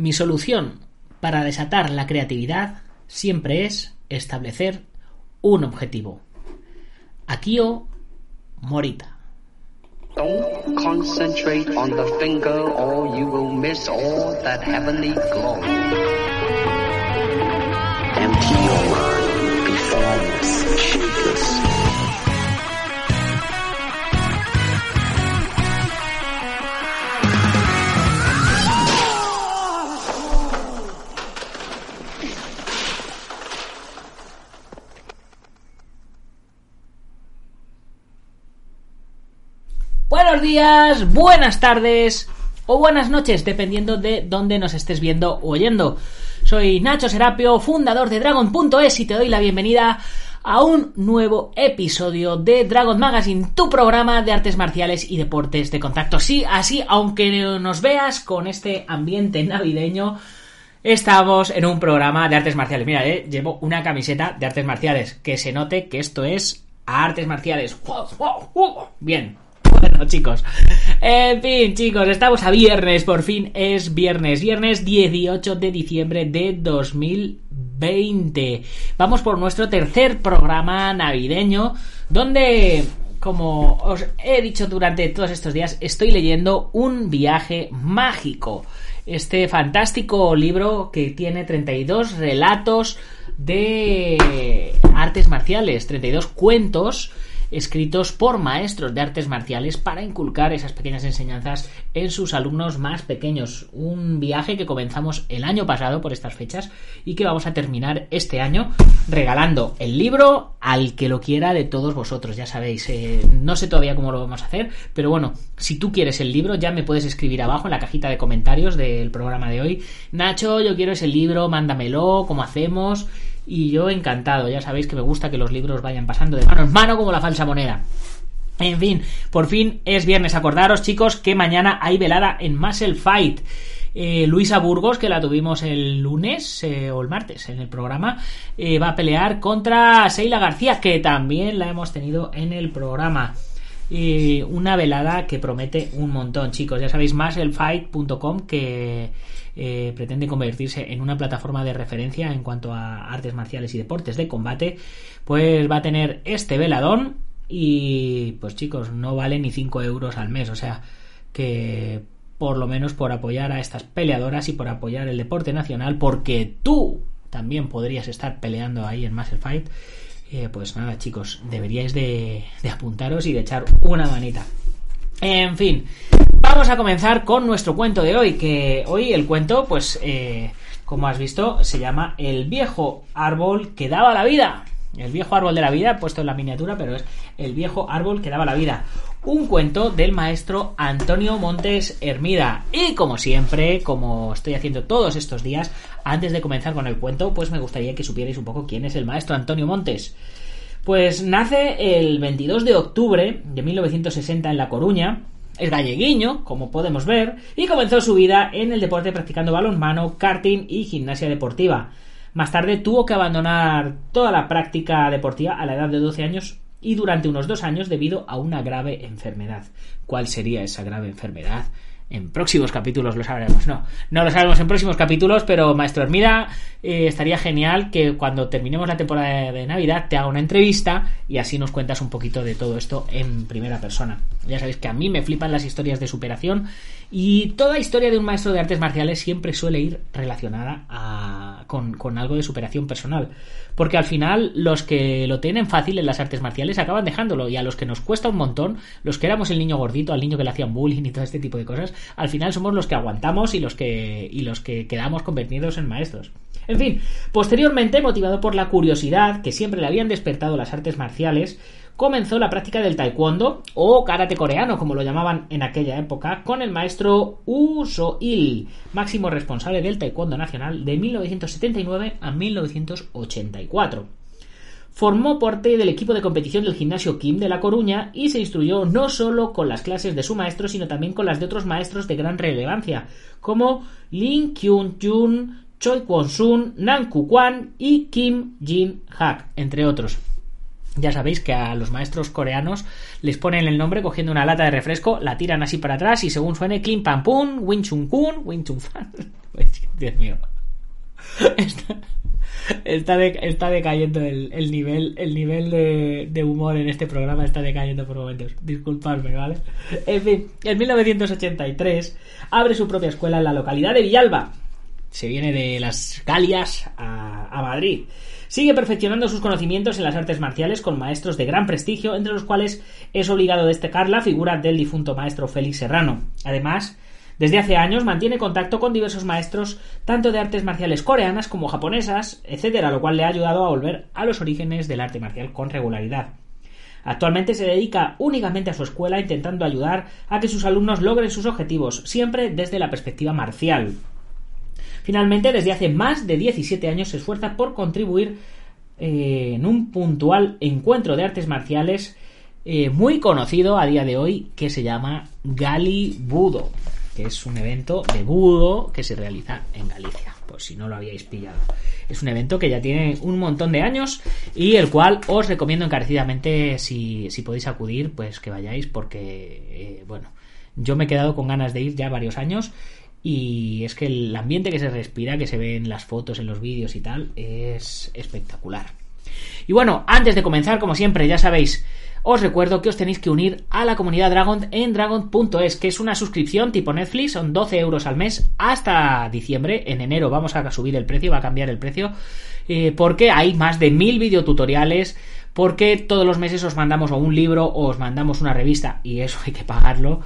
Mi solución para desatar la creatividad siempre es establecer un objetivo. Akio Morita. Don't concentrate on the finger or you will miss all that heavenly glow. Empty your buenas tardes o buenas noches, dependiendo de dónde nos estés viendo o oyendo. Soy Nacho Serapio, fundador de Dragon.es y te doy la bienvenida a un nuevo episodio de Dragon Magazine, tu programa de artes marciales y deportes de contacto. Sí, así, aunque nos veas con este ambiente navideño, estamos en un programa de artes marciales. Mira, eh, llevo una camiseta de artes marciales, que se note que esto es artes marciales. Bien, bueno, chicos. En fin, chicos, estamos a viernes, por fin es viernes, viernes 18 de diciembre de 2020. Vamos por nuestro tercer programa navideño, donde, como os he dicho durante todos estos días, estoy leyendo Un viaje mágico. Este fantástico libro que tiene 32 relatos de artes marciales, 32 cuentos escritos por maestros de artes marciales para inculcar esas pequeñas enseñanzas en sus alumnos más pequeños. Un viaje que comenzamos el año pasado por estas fechas y que vamos a terminar este año regalando el libro al que lo quiera de todos vosotros. Ya sabéis, eh, no sé todavía cómo lo vamos a hacer, pero bueno, si tú quieres el libro ya me puedes escribir abajo en la cajita de comentarios del programa de hoy. Nacho, yo quiero ese libro, mándamelo, cómo hacemos y yo encantado. Ya sabéis que me gusta que los libros vayan pasando de mano en mano como la falsa moneda. En fin, por fin es viernes. Acordaros, chicos, que mañana hay velada en Muscle Fight. Eh, Luisa Burgos, que la tuvimos el lunes eh, o el martes en el programa, eh, va a pelear contra Seila García, que también la hemos tenido en el programa. Una velada que promete un montón, chicos. Ya sabéis, musclefight.com que eh, pretende convertirse en una plataforma de referencia en cuanto a artes marciales y deportes de combate, pues va a tener este veladón y pues chicos, no vale ni 5 euros al mes, o sea que por lo menos por apoyar a estas peleadoras y por apoyar el deporte nacional, porque tú también podrías estar peleando ahí en Muscle Fight, eh, pues nada chicos, deberíais de, de apuntaros y de echar una manita. En fin, vamos a comenzar con nuestro cuento de hoy, que hoy el cuento, pues, eh, como has visto, se llama El viejo árbol que daba la vida. El viejo árbol de la vida, puesto en la miniatura, pero es El viejo árbol que daba la vida. Un cuento del maestro Antonio Montes Hermida. Y como siempre, como estoy haciendo todos estos días, antes de comenzar con el cuento, pues me gustaría que supierais un poco quién es el maestro Antonio Montes. Pues nace el 22 de octubre de 1960 en La Coruña, es galleguiño, como podemos ver, y comenzó su vida en el deporte practicando balonmano, karting y gimnasia deportiva. Más tarde tuvo que abandonar toda la práctica deportiva a la edad de 12 años y durante unos dos años debido a una grave enfermedad. ¿Cuál sería esa grave enfermedad? en próximos capítulos lo sabremos. No, no lo sabemos en próximos capítulos, pero Maestro Hermida, eh, estaría genial que cuando terminemos la temporada de Navidad te haga una entrevista y así nos cuentas un poquito de todo esto en primera persona. Ya sabéis que a mí me flipan las historias de superación y toda historia de un maestro de artes marciales siempre suele ir relacionada con, algo de superación personal. Porque al final los que lo tienen fácil en las artes marciales acaban dejándolo y a los que nos cuesta un montón, los que éramos el niño gordito, al niño que le hacían bullying y todo este tipo de cosas, al final somos los que aguantamos y los que, y los que quedamos convertidos en maestros. En fin, posteriormente, motivado por la curiosidad que siempre le habían despertado las artes marciales, comenzó la práctica del taekwondo o karate coreano, como lo llamaban en aquella época, con el maestro Woo So-il, máximo responsable del taekwondo nacional de 1979 a 1984. Formó parte del equipo de competición del gimnasio Kim de La Coruña y se instruyó no solo con las clases de su maestro, sino también con las de otros maestros de gran relevancia, como Lin Kyun-jun, Choi Kwon-sun, Nan Ku-kwan y Kim Jin-hak, entre otros. Ya sabéis que a los maestros coreanos les ponen el nombre cogiendo una lata de refresco, la tiran así para atrás y según suene Klim Pam Pum, Wing Chun Kun, Wing Chun Fan. Dios mío. Está, está, está decayendo el, el nivel, el nivel de, humor en este programa está decayendo por momentos. Disculpadme, ¿vale? En fin, en 1983 abre su propia escuela en la localidad de Villalba. Se viene de las Galias a Madrid. Sigue perfeccionando sus conocimientos en las artes marciales con maestros de gran prestigio, entre los cuales es obligado destacar la figura del difunto maestro Félix Serrano. Además, desde hace años mantiene contacto con diversos maestros, tanto de artes marciales coreanas como japonesas, etcétera, lo cual le ha ayudado a volver a los orígenes del arte marcial con regularidad. Actualmente se dedica únicamente a su escuela intentando ayudar a que sus alumnos logren sus objetivos, siempre desde la perspectiva marcial. Finalmente, desde hace más de 17 años se esfuerza por contribuir eh, en un puntual encuentro de artes marciales eh, muy conocido a día de hoy que se llama Gali Budo, que es un evento de budo que se realiza en Galicia, por si no lo habíais pillado. Es un evento que ya tiene un montón de años y el cual os recomiendo encarecidamente si, podéis acudir, pues que vayáis porque, eh, bueno, yo me he quedado con ganas de ir ya varios años y es que el ambiente que se respira, que se ve en las fotos, en los vídeos y tal, es espectacular. Y bueno, antes de comenzar, como siempre, ya sabéis, os recuerdo que os tenéis que unir a la comunidad Dragon en dragon.es, que es una suscripción tipo Netflix, son 12 euros al mes hasta diciembre. En enero vamos a subir el precio, va a cambiar el precio, eh, porque hay más de mil videotutoriales. Porque todos los meses os mandamos o un libro o os mandamos una revista y eso hay que pagarlo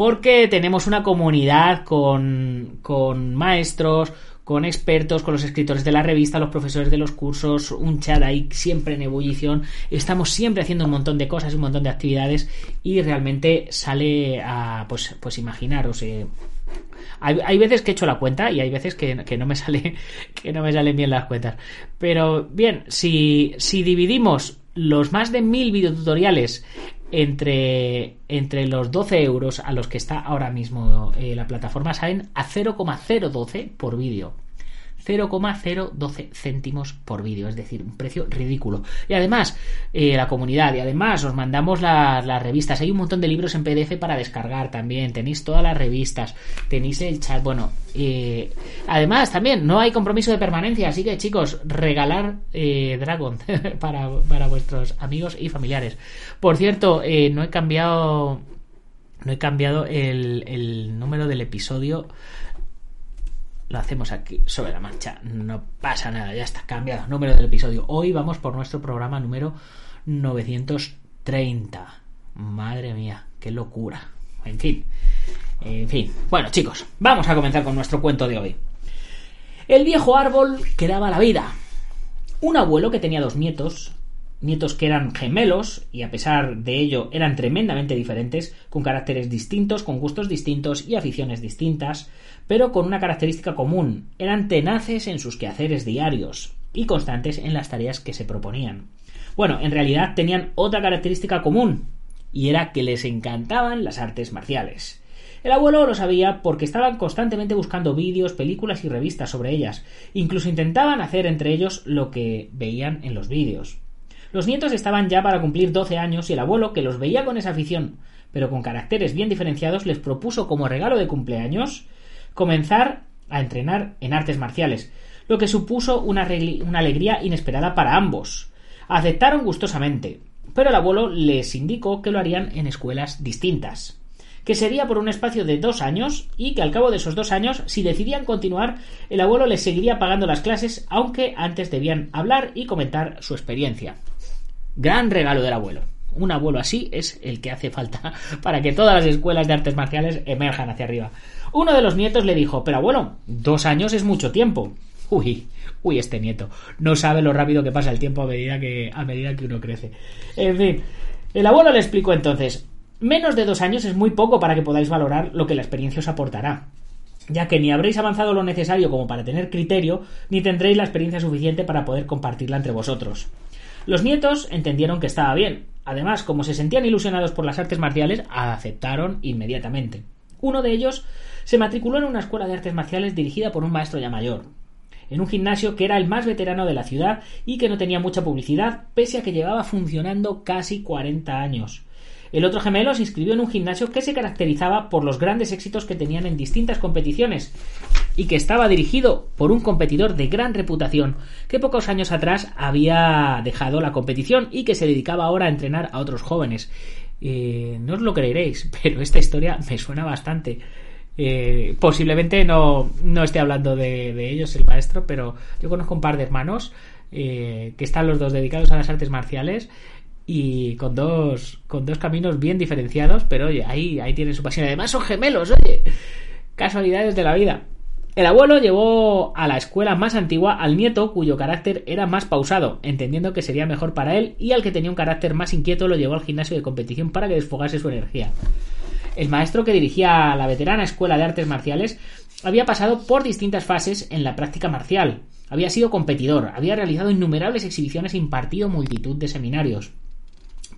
porque tenemos una comunidad con, con maestros, con expertos, con los escritores de la revista, los profesores de los cursos, un chat ahí siempre en ebullición. Estamos siempre haciendo un montón de cosas, un montón de actividades y realmente sale a, pues, pues imaginaros, eh, hay, hay, veces que he hecho la cuenta y hay veces que, que, no me sale que no me salen bien las cuentas. Pero bien, si, si dividimos los más de mil videotutoriales entre, entre los 12 euros a los que está ahora mismo eh, la plataforma salen a 0,012 por vídeo. 0,012 céntimos por vídeo, es decir, un precio ridículo. Y además, eh, la comunidad, y además os mandamos las, revistas. Hay un montón de libros en PDF para descargar también. Tenéis todas las revistas, tenéis el chat. Bueno, eh, además también no hay compromiso de permanencia, así que chicos, regalar eh, Dragon para, para, vuestros amigos y familiares. Por cierto, no he cambiado. No he cambiado el, el número del episodio lo hacemos aquí sobre la marcha. No pasa nada, ya está cambiado. Número del episodio. Hoy vamos por nuestro programa número 930. Madre mía, qué locura. En fin. En fin. Bueno, chicos, vamos a comenzar con nuestro cuento de hoy. El viejo árbol que daba la vida. Un abuelo que tenía dos nietos, nietos que eran gemelos y a pesar de ello eran tremendamente diferentes, con caracteres distintos, con gustos distintos y aficiones distintas, pero con una característica común, eran tenaces en sus quehaceres diarios y constantes en las tareas que se proponían. Bueno, en realidad tenían otra característica común, y era que les encantaban las artes marciales. El abuelo lo sabía porque estaban constantemente buscando vídeos, películas y revistas sobre ellas. Incluso intentaban hacer entre ellos lo que veían en los vídeos. Los nietos estaban ya para cumplir 12 años y el abuelo, que los veía con esa afición, pero con caracteres bien diferenciados, les propuso como regalo de cumpleaños comenzar a entrenar en artes marciales, lo que supuso una, una alegría inesperada para ambos. Aceptaron gustosamente, pero el abuelo les indicó que lo harían en escuelas distintas, que sería por un espacio de dos años y que al cabo de esos dos años, si decidían continuar, el abuelo les seguiría pagando las clases, aunque antes debían hablar y comentar su experiencia. Gran regalo del abuelo. Un abuelo así es el que hace falta para que todas las escuelas de artes marciales emerjan hacia arriba. Uno de los nietos le dijo, pero abuelo, dos años es mucho tiempo. Uy, uy, este nieto no sabe lo rápido que pasa el tiempo a medida que, a medida que uno crece. En fin, el abuelo le explicó entonces, menos de dos años es muy poco para que podáis valorar lo que la experiencia os aportará ya que ni habréis avanzado lo necesario como para tener criterio, ni tendréis la experiencia suficiente para poder compartirla entre vosotros. Los nietos entendieron que estaba bien. Además, como se sentían ilusionados por las artes marciales, aceptaron inmediatamente. Uno de ellos se matriculó en una escuela de artes marciales dirigida por un maestro ya mayor, en un gimnasio que era el más veterano de la ciudad y que no tenía mucha publicidad, pese a que llevaba funcionando casi 40 años. El otro gemelo se inscribió en un gimnasio que se caracterizaba por los grandes éxitos que tenían en distintas competiciones y que estaba dirigido por un competidor de gran reputación que pocos años atrás había dejado la competición y que se dedicaba ahora a entrenar a otros jóvenes. Eh, no os lo creeréis, pero esta historia me suena bastante. Eh, posiblemente no, no esté hablando de, ellos el maestro, pero yo conozco un par de hermanos eh, que están los dos dedicados a las artes marciales y con dos, con dos caminos bien diferenciados, pero oye, ahí, ahí tienen su pasión. Además son gemelos, oye, casualidades de la vida. El abuelo llevó a la escuela más antigua al nieto cuyo carácter era más pausado, entendiendo que sería mejor para él, y al que tenía un carácter más inquieto lo llevó al gimnasio de competición para que desfogase su energía. El maestro que dirigía la veterana escuela de artes marciales había pasado por distintas fases en la práctica marcial. Había sido competidor, había realizado innumerables exhibiciones e impartido multitud de seminarios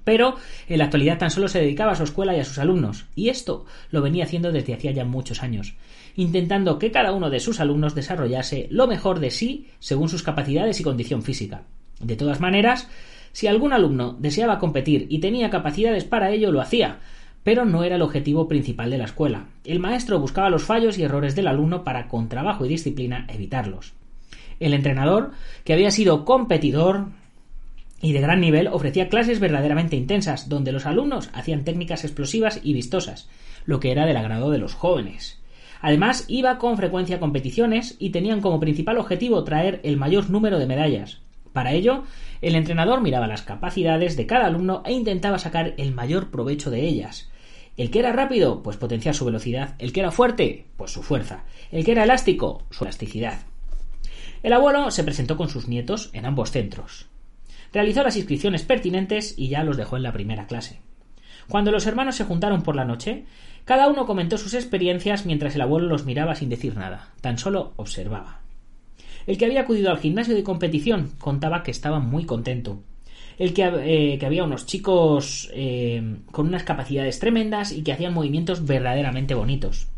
pero en la actualidad tan solo se dedicaba a su escuela y a sus alumnos, y esto lo venía haciendo desde hacía ya muchos años, intentando que cada uno de sus alumnos desarrollase lo mejor de sí según sus capacidades y condición física. De todas maneras, si algún alumno deseaba competir y tenía capacidades para ello, lo hacía, pero no era el objetivo principal de la escuela. El maestro buscaba los fallos y errores del alumno para, con trabajo y disciplina, evitarlos. El entrenador, que había sido competidor, y de gran nivel ofrecía clases verdaderamente intensas, donde los alumnos hacían técnicas explosivas y vistosas, lo que era del agrado de los jóvenes. Además, iba con frecuencia a competiciones y tenían como principal objetivo traer el mayor número de medallas. Para ello, el entrenador miraba las capacidades de cada alumno e intentaba sacar el mayor provecho de ellas. El que era rápido, pues potenciar su velocidad. El que era fuerte, pues su fuerza. El que era elástico, su elasticidad. El abuelo se presentó con sus nietos en ambos centros. Realizó las inscripciones pertinentes y ya los dejó en la primera clase. Cuando los hermanos se juntaron por la noche, cada uno comentó sus experiencias mientras el abuelo los miraba sin decir nada, tan solo observaba. El que había acudido al gimnasio de competición contaba que estaba muy contento. El que, eh, había unos chicos eh, con unas capacidades tremendas y que hacían movimientos verdaderamente bonitos.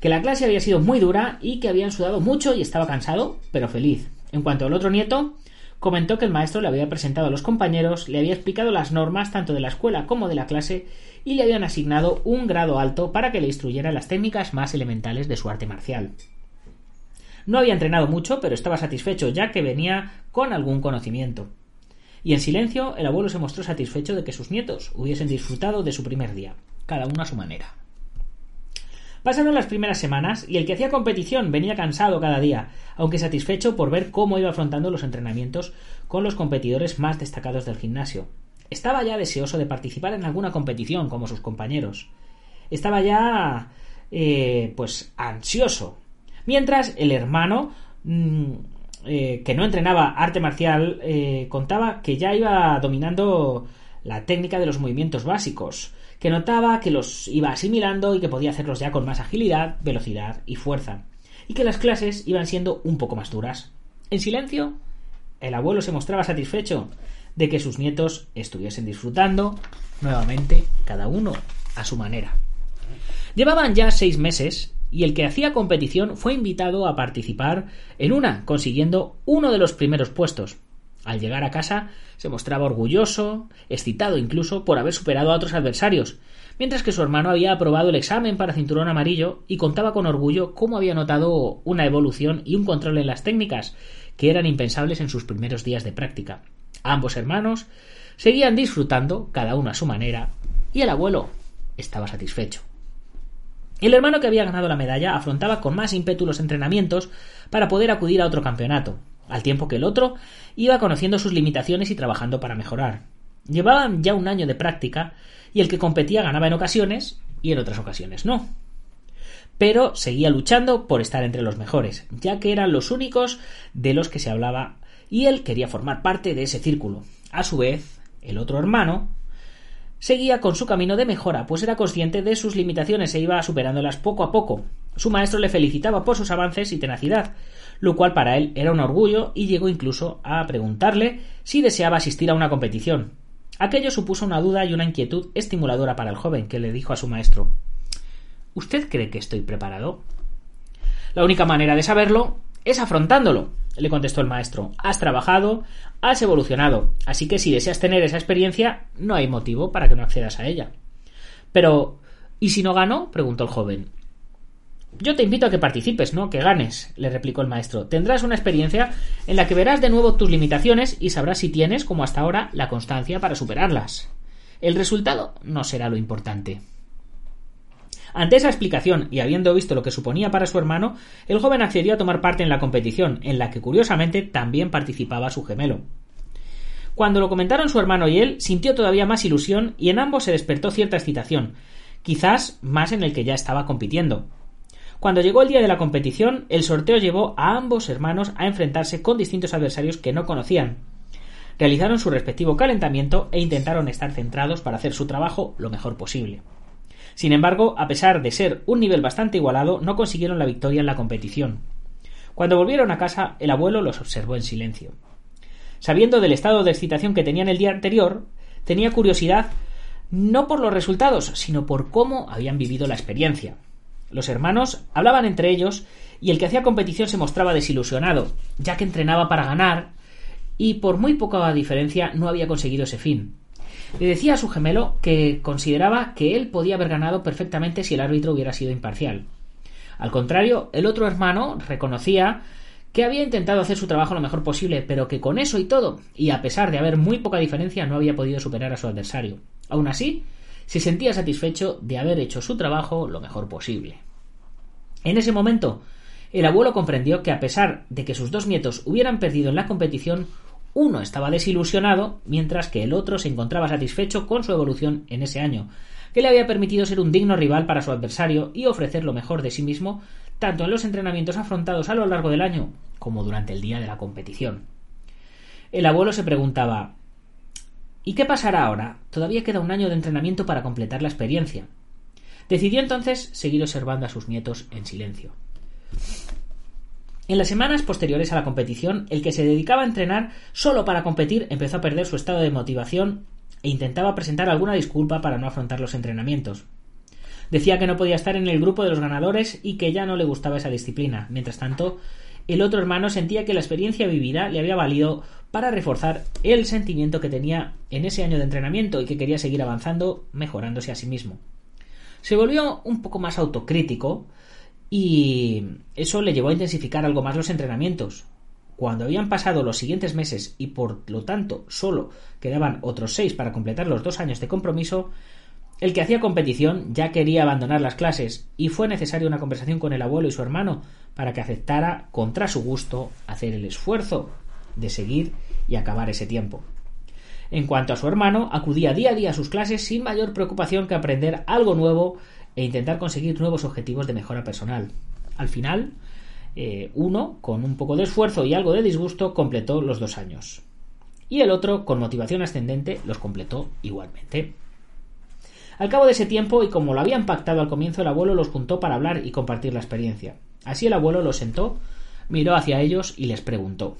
Que la clase había sido muy dura y que habían sudado mucho y estaba cansado, pero feliz. En cuanto al otro nieto, comentó que el maestro le había presentado a los compañeros, le había explicado las normas tanto de la escuela como de la clase y le habían asignado un grado alto para que le instruyera las técnicas más elementales de su arte marcial. No había entrenado mucho, pero estaba satisfecho ya que venía con algún conocimiento. Y en silencio el abuelo se mostró satisfecho de que sus nietos hubiesen disfrutado de su primer día, cada uno a su manera. Pasaron las primeras semanas y el que hacía competición venía cansado cada día, aunque satisfecho por ver cómo iba afrontando los entrenamientos con los competidores más destacados del gimnasio. Estaba ya deseoso de participar en alguna competición como sus compañeros. Estaba ya eh, pues ansioso. Mientras el hermano mm, eh, que no entrenaba arte marcial eh, contaba que ya iba dominando la técnica de los movimientos básicos que notaba que los iba asimilando y que podía hacerlos ya con más agilidad, velocidad y fuerza, y que las clases iban siendo un poco más duras. En silencio, el abuelo se mostraba satisfecho de que sus nietos estuviesen disfrutando nuevamente, cada uno a su manera. Llevaban ya seis meses y el que hacía competición fue invitado a participar en una, consiguiendo uno de los primeros puestos. Al llegar a casa se mostraba orgulloso, excitado incluso por haber superado a otros adversarios, mientras que su hermano había aprobado el examen para cinturón amarillo y contaba con orgullo cómo había notado una evolución y un control en las técnicas que eran impensables en sus primeros días de práctica. Ambos hermanos seguían disfrutando, cada uno a su manera, y el abuelo estaba satisfecho. El hermano que había ganado la medalla afrontaba con más ímpetu los entrenamientos para poder acudir a otro campeonato, al tiempo que el otro iba conociendo sus limitaciones y trabajando para mejorar. Llevaban ya un año de práctica y el que competía ganaba en ocasiones y en otras ocasiones no. Pero seguía luchando por estar entre los mejores, ya que eran los únicos de los que se hablaba y él quería formar parte de ese círculo. A su vez, el otro hermano seguía con su camino de mejora, pues era consciente de sus limitaciones e iba superándolas poco a poco. Su maestro le felicitaba por sus avances y tenacidad, lo cual para él era un orgullo y llegó incluso a preguntarle si deseaba asistir a una competición. Aquello supuso una duda y una inquietud estimuladora para el joven, que le dijo a su maestro ¿Usted cree que estoy preparado? La única manera de saberlo es afrontándolo, le contestó el maestro. Has trabajado, has evolucionado, así que si deseas tener esa experiencia, no hay motivo para que no accedas a ella. Pero, ¿y si no gano? preguntó el joven. Yo te invito a que participes, no que ganes, le replicó el maestro. Tendrás una experiencia en la que verás de nuevo tus limitaciones y sabrás si tienes, como hasta ahora, la constancia para superarlas. El resultado no será lo importante. Ante esa explicación y habiendo visto lo que suponía para su hermano, el joven accedió a tomar parte en la competición, en la que curiosamente también participaba su gemelo. Cuando lo comentaron su hermano y él, sintió todavía más ilusión y en ambos se despertó cierta excitación, quizás más en el que ya estaba compitiendo. Cuando llegó el día de la competición, el sorteo llevó a ambos hermanos a enfrentarse con distintos adversarios que no conocían. Realizaron su respectivo calentamiento e intentaron estar centrados para hacer su trabajo lo mejor posible. Sin embargo, a pesar de ser un nivel bastante igualado, no consiguieron la victoria en la competición. Cuando volvieron a casa, el abuelo los observó en silencio. Sabiendo del estado de excitación que tenían el día anterior, tenía curiosidad no por los resultados, sino por cómo habían vivido la experiencia. Los hermanos hablaban entre ellos y el que hacía competición se mostraba desilusionado, ya que entrenaba para ganar y por muy poca diferencia no había conseguido ese fin. Le decía a su gemelo que consideraba que él podía haber ganado perfectamente si el árbitro hubiera sido imparcial. Al contrario, el otro hermano reconocía que había intentado hacer su trabajo lo mejor posible, pero que con eso y todo, y a pesar de haber muy poca diferencia, no había podido superar a su adversario. Aún así, se sentía satisfecho de haber hecho su trabajo lo mejor posible. En ese momento, el abuelo comprendió que a pesar de que sus dos nietos hubieran perdido en la competición, uno estaba desilusionado, mientras que el otro se encontraba satisfecho con su evolución en ese año, que le había permitido ser un digno rival para su adversario y ofrecer lo mejor de sí mismo, tanto en los entrenamientos afrontados a lo largo del año como durante el día de la competición. El abuelo se preguntaba ¿Y qué pasará ahora? Todavía queda un año de entrenamiento para completar la experiencia. Decidió entonces seguir observando a sus nietos en silencio. En las semanas posteriores a la competición, el que se dedicaba a entrenar solo para competir empezó a perder su estado de motivación e intentaba presentar alguna disculpa para no afrontar los entrenamientos. Decía que no podía estar en el grupo de los ganadores y que ya no le gustaba esa disciplina. Mientras tanto, el otro hermano sentía que la experiencia vivida le había valido para reforzar el sentimiento que tenía en ese año de entrenamiento y que quería seguir avanzando, mejorándose a sí mismo. Se volvió un poco más autocrítico y eso le llevó a intensificar algo más los entrenamientos. Cuando habían pasado los siguientes meses y por lo tanto solo quedaban otros seis para completar los dos años de compromiso, el que hacía competición ya quería abandonar las clases y fue necesaria una conversación con el abuelo y su hermano para que aceptara contra su gusto hacer el esfuerzo de seguir y acabar ese tiempo. En cuanto a su hermano, acudía día a día a sus clases sin mayor preocupación que aprender algo nuevo e intentar conseguir nuevos objetivos de mejora personal. Al final, eh, uno, con un poco de esfuerzo y algo de disgusto, completó los dos años. Y el otro, con motivación ascendente, los completó igualmente. Al cabo de ese tiempo, y como lo habían pactado al comienzo, el abuelo los juntó para hablar y compartir la experiencia. Así el abuelo los sentó, miró hacia ellos y les preguntó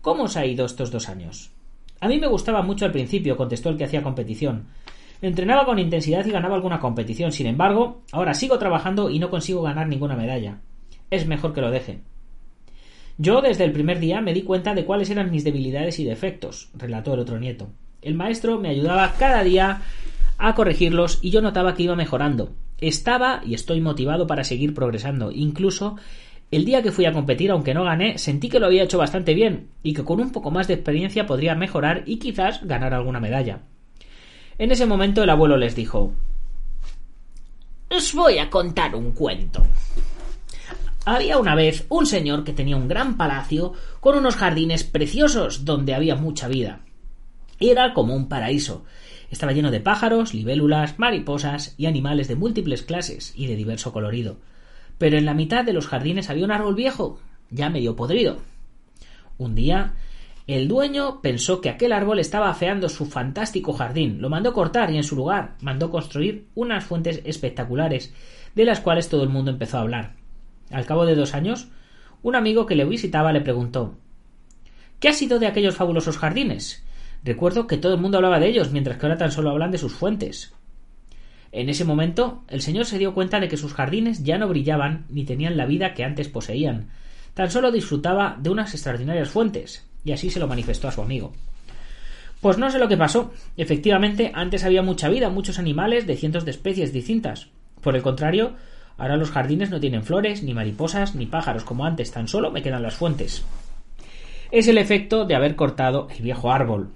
¿Cómo os ha ido estos dos años? A mí me gustaba mucho al principio, contestó el que hacía competición. Entrenaba con intensidad y ganaba alguna competición. Sin embargo, ahora sigo trabajando y no consigo ganar ninguna medalla. Es mejor que lo deje. Yo desde el primer día me di cuenta de cuáles eran mis debilidades y defectos, relató el otro nieto. El maestro me ayudaba cada día a corregirlos y yo notaba que iba mejorando. Estaba y estoy motivado para seguir progresando. Incluso el día que fui a competir, aunque no gané, sentí que lo había hecho bastante bien y que con un poco más de experiencia podría mejorar y quizás ganar alguna medalla. En ese momento el abuelo les dijo Os voy a contar un cuento. Había una vez un señor que tenía un gran palacio con unos jardines preciosos donde había mucha vida. Era como un paraíso. Estaba lleno de pájaros, libélulas, mariposas y animales de múltiples clases y de diverso colorido. Pero en la mitad de los jardines había un árbol viejo, ya medio podrido. Un día, el dueño pensó que aquel árbol estaba afeando su fantástico jardin, lo mandó cortar y en su lugar mandó construir unas fuentes espectaculares, de las cuales todo el mundo empezó a hablar. Al cabo de dos años, un amigo que le visitaba le preguntó ¿Qué ha sido de aquellos fabulosos jardines? Recuerdo que todo el mundo hablaba de ellos, mientras que ahora tan solo hablan de sus fuentes. En ese momento, el señor se dio cuenta de que sus jardines ya no brillaban ni tenían la vida que antes poseían. Tan solo disfrutaba de unas extraordinarias fuentes, y así se lo manifestó a su amigo. Pues no sé lo que pasó. Efectivamente, antes había mucha vida, muchos animales de cientos de especies distintas. Por el contrario, Ahora los jardines no tienen flores, ni mariposas, ni pájaros como antes, tan solo me quedan las fuentes. Es el efecto de haber cortado el viejo árbol.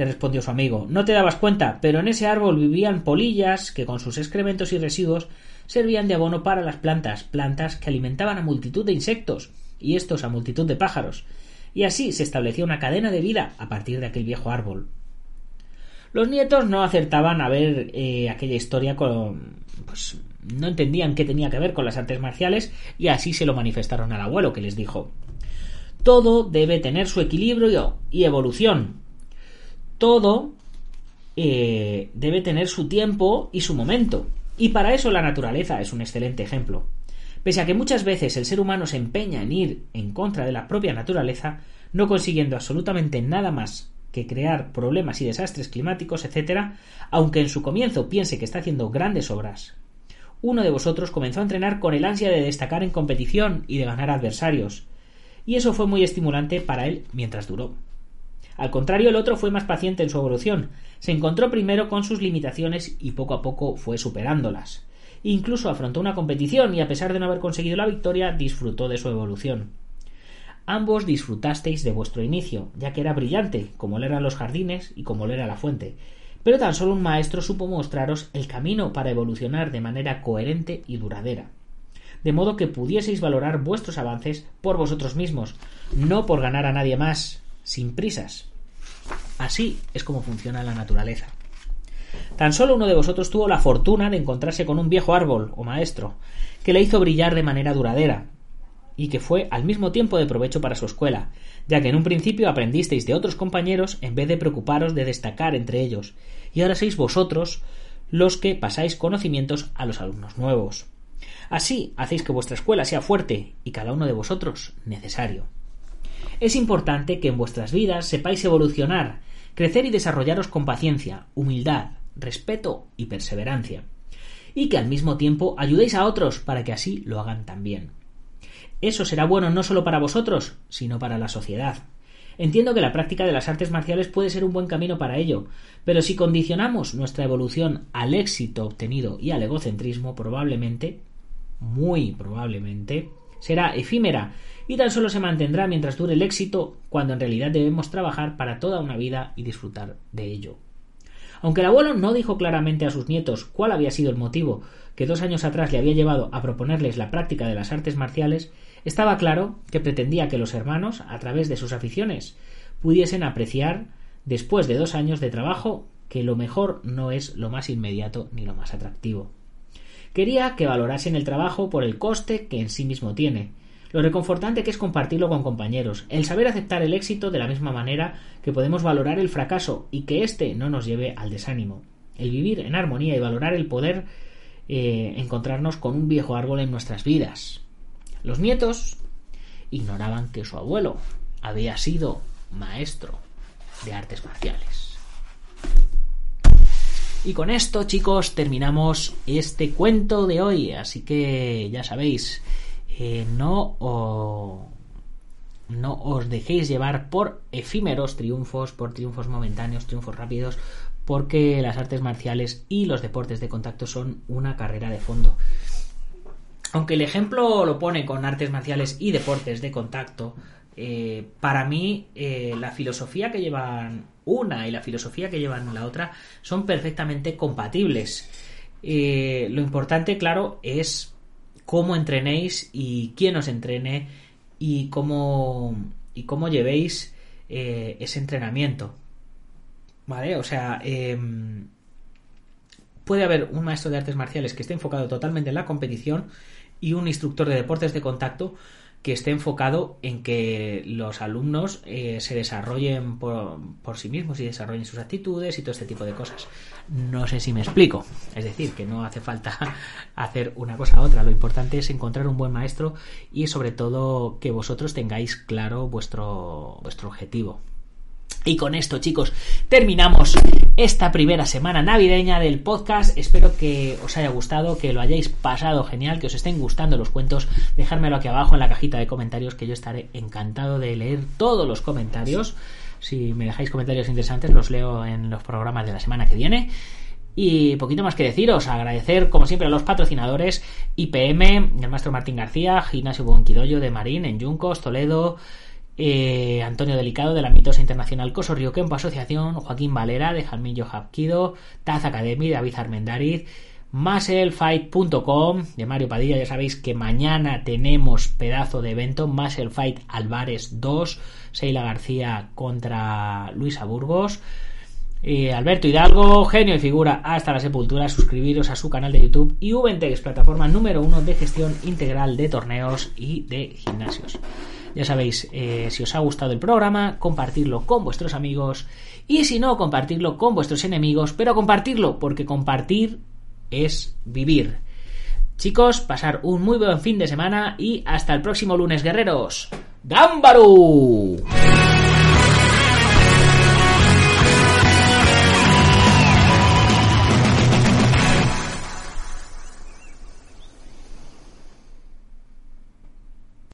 Le respondió su amigo. No te dabas cuenta, pero en ese árbol vivían polillas que con sus excrementos y residuos servían de abono para las plantas, plantas que alimentaban a multitud de insectos, y estos a multitud de pájaros, y así se estableció una cadena de vida a partir de aquel viejo árbol. Los nietos no acertaban a ver eh, aquella historia con. pues no entendían qué tenía que ver con las artes marciales y así se lo manifestaron al abuelo, que les dijo todo debe tener su equilibrio y evolución. Todo eh, debe tener su tiempo y su momento. Y para eso la naturaleza es un excelente ejemplo. Pese a que muchas veces el ser humano se empeña en ir en contra de la propia naturaleza, no consiguiendo absolutamente nada más que crear problemas y desastres climáticos, etc., aunque en su comienzo piense que está haciendo grandes obras. Uno de vosotros comenzó a entrenar con el ansia de destacar en competición y de ganar adversarios, y eso fue muy estimulante para él mientras duró. Al contrario, el otro fue más paciente en su evolución, se encontró primero con sus limitaciones y poco a poco fue superándolas. Incluso afrontó una competición y a pesar de no haber conseguido la victoria, disfrutó de su evolución. Ambos disfrutasteis de vuestro inicio, ya que era brillante, como lo eran los jardines y como lo era la fuente, pero tan solo un maestro supo mostraros el camino para evolucionar de manera coherente y duradera, de modo que pudieseis valorar vuestros avances por vosotros mismos, no por ganar a nadie más, sin prisas. Así es como funciona la naturaleza. Tan solo uno de vosotros tuvo la fortuna de encontrarse con un viejo árbol o maestro, que le hizo brillar de manera duradera, y que fue al mismo tiempo de provecho para su escuela, ya que en un principio aprendisteis de otros compañeros en vez de preocuparos de destacar entre ellos, y ahora sois vosotros los que pasáis conocimientos a los alumnos nuevos. Así hacéis que vuestra escuela sea fuerte y cada uno de vosotros necesario. Es importante que en vuestras vidas sepáis evolucionar, crecer y desarrollaros con paciencia, humildad, respeto y perseverancia, y que al mismo tiempo ayudéis a otros para que así lo hagan también. Eso será bueno no solo para vosotros, sino para la sociedad. Entiendo que la práctica de las artes marciales puede ser un buen camino para ello, pero si condicionamos nuestra evolución al éxito obtenido y al egocentrismo, probablemente, muy probablemente, será efímera y tan solo se mantendrá mientras dure el éxito, cuando en realidad debemos trabajar para toda una vida y disfrutar de ello. Aunque el abuelo no dijo claramente a sus nietos cuál había sido el motivo que dos años atrás le había llevado a proponerles la práctica de las artes marciales, estaba claro que pretendía que los hermanos, a través de sus aficiones, pudiesen apreciar, después de dos años de trabajo, que lo mejor no es lo más inmediato ni lo más atractivo. Quería que valorasen el trabajo por el coste que en sí mismo tiene, lo reconfortante que es compartirlo con compañeros, el saber aceptar el éxito de la misma manera que podemos valorar el fracaso y que éste no nos lleve al desánimo, el vivir en armonía y valorar el poder eh, encontrarnos con un viejo árbol en nuestras vidas. Los nietos ignoraban que su abuelo había sido maestro de artes marciales. Y con esto, chicos, terminamos este cuento de hoy. Así que ya sabéis, eh, no, no os dejéis llevar por efímeros triunfos, por triunfos momentáneos, triunfos rápidos, porque las artes marciales y los deportes de contacto son una carrera de fondo. Aunque el ejemplo lo pone con artes marciales y deportes de contacto, eh, para mí eh, la filosofía que llevan una y la filosofía que llevan la otra son perfectamente compatibles. Lo importante, claro, es cómo entrenéis y quién os entrene y cómo, y cómo llevéis ese entrenamiento. ¿Vale? O sea, em, puede haber un maestro de artes marciales que esté enfocado totalmente en la competición y un instructor de deportes de contacto que esté enfocado en que los alumnos eh, se desarrollen por, por, sí mismos y desarrollen sus actitudes y todo este tipo de cosas. No sé si me explico. Es decir, que no hace falta hacer una cosa u otra. Lo importante es encontrar un buen maestro y sobre todo que vosotros tengáis claro vuestro, vuestro objetivo. Y con esto, chicos, terminamos esta primera semana navideña del podcast. Espero que os haya gustado, que lo hayáis pasado genial, que os estén gustando los cuentos. Dejármelo aquí abajo en la cajita de comentarios, que yo estaré encantado de leer todos los comentarios. Si me dejáis comentarios interesantes, los leo en los programas de la semana que viene. Y poquito más que deciros, agradecer como siempre a los patrocinadores IPM, el maestro Martín García, Gimnasio Bonquidoyo de Marín en Yuncos, Toledo, eh, Antonio Delicado de la Mitosa Internacional Coso Río Kempo Asociación, Joaquín Valera de Jalmillo Japquido, Taz Academy de David Armendariz, Musclefight.com de Mario Padilla, ya sabéis que mañana tenemos pedazo de evento, Musclefight Álvarez 2, Seila García contra Luisa Burgos. Eh, Alberto Hidalgo, genio y figura hasta la sepultura, suscribiros a su canal de YouTube y Ubentex, plataforma número uno de gestión integral de torneos y de gimnasios. Ya sabéis, eh, si os ha gustado el programa, compartirlo con vuestros amigos y si no, compartirlo con vuestros enemigos, pero compartirlo porque compartir es vivir. Chicos, pasar un muy buen fin de semana y hasta el próximo lunes, guerreros. ¡Gámbaru!